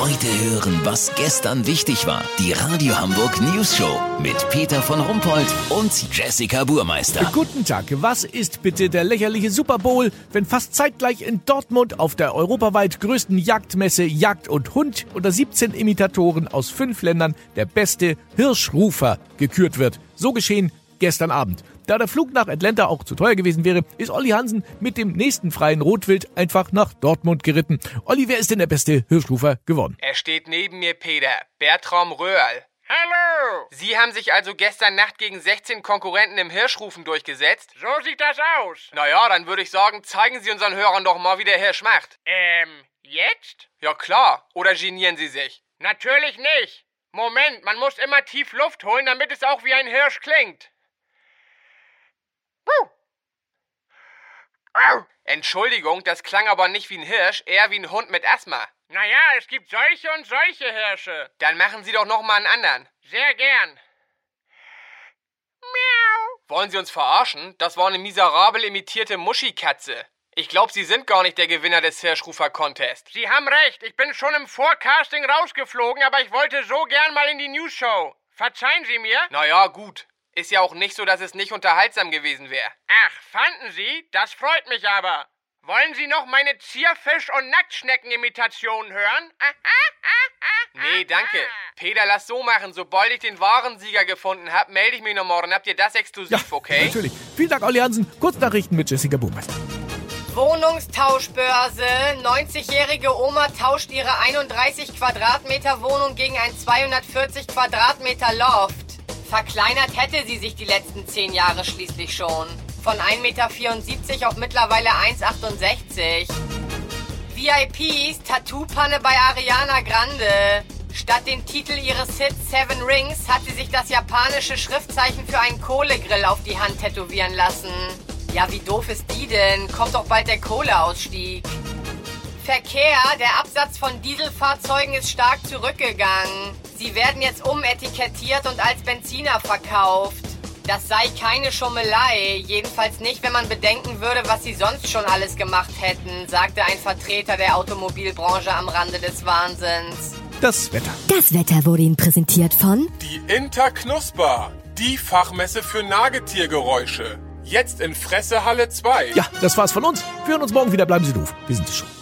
Heute hören, was gestern wichtig war. Die Radio Hamburg News Show mit Peter von Rumpold und Jessica Burmeister. Guten Tag. Was ist bitte der lächerliche Super Bowl, wenn fast zeitgleich in Dortmund auf der europaweit größten Jagdmesse Jagd und Hund unter 17 Imitatoren aus fünf Ländern der beste Hirschrufer gekürt wird? So geschehen gestern Abend. Da der Flug nach Atlanta auch zu teuer gewesen wäre, ist Olli Hansen mit dem nächsten freien Rotwild einfach nach Dortmund geritten. Olli, wer ist denn der beste Hirschrufer geworden? Er steht neben mir, Peter. Bertram Röhrl. Hallo! Sie haben sich also gestern Nacht gegen 16 Konkurrenten im Hirschrufen durchgesetzt? So sieht das aus. Naja, dann würde ich sagen, zeigen Sie unseren Hörern doch mal, wie der Hirsch macht. Ähm, jetzt? Ja klar. Oder genieren Sie sich? Natürlich nicht. Moment, man muss immer tief Luft holen, damit es auch wie ein Hirsch klingt. Entschuldigung, das klang aber nicht wie ein Hirsch, eher wie ein Hund mit Asthma. Naja, es gibt solche und solche Hirsche. Dann machen Sie doch noch mal einen anderen. Sehr gern. Miau. Wollen Sie uns verarschen? Das war eine miserabel imitierte Muschikatze. Ich glaube, Sie sind gar nicht der Gewinner des Hirschrufer-Contest. Sie haben recht, ich bin schon im Forecasting rausgeflogen, aber ich wollte so gern mal in die News Show. Verzeihen Sie mir? Naja, gut. Ist ja auch nicht so, dass es nicht unterhaltsam gewesen wäre. Ach, fanden Sie? Das freut mich aber. Wollen Sie noch meine Zierfisch- und Nacktschnecken-Imitation hören? Nee, danke. Peter, lass so machen. Sobald ich den wahren Sieger gefunden habe, melde ich mich noch morgen. Habt ihr das exklusiv, okay? Natürlich. Vielen Dank, Olli Hansen. Kurznachrichten mit Jessica Burmeister. Wohnungstauschbörse. 90-jährige Oma tauscht ihre 31 Quadratmeter Wohnung gegen ein 240 Quadratmeter Loft. Verkleinert hätte sie sich die letzten 10 Jahre schließlich schon. Von 1,74 Meter auf mittlerweile 1,68 VIPs, Tattoo-Panne bei Ariana Grande. Statt den Titel ihres Hits Seven Rings hat sie sich das japanische Schriftzeichen für einen Kohlegrill auf die Hand tätowieren lassen. Ja, wie doof ist die denn? Kommt doch bald der Kohleausstieg. Verkehr, der Absatz von Dieselfahrzeugen ist stark zurückgegangen. Sie werden jetzt umetikettiert und als Benziner verkauft. Das sei keine Schummelei, jedenfalls nicht, wenn man bedenken würde, was sie sonst schon alles gemacht hätten, sagte ein Vertreter der Automobilbranche am Rande des Wahnsinns. Das Wetter. Das Wetter wurde Ihnen präsentiert von Die Interknusper, die Fachmesse für Nagetiergeräusche. Jetzt in Fressehalle 2. Ja, das war's von uns. Wir hören uns morgen wieder. Bleiben Sie doof. Wir sind es schon.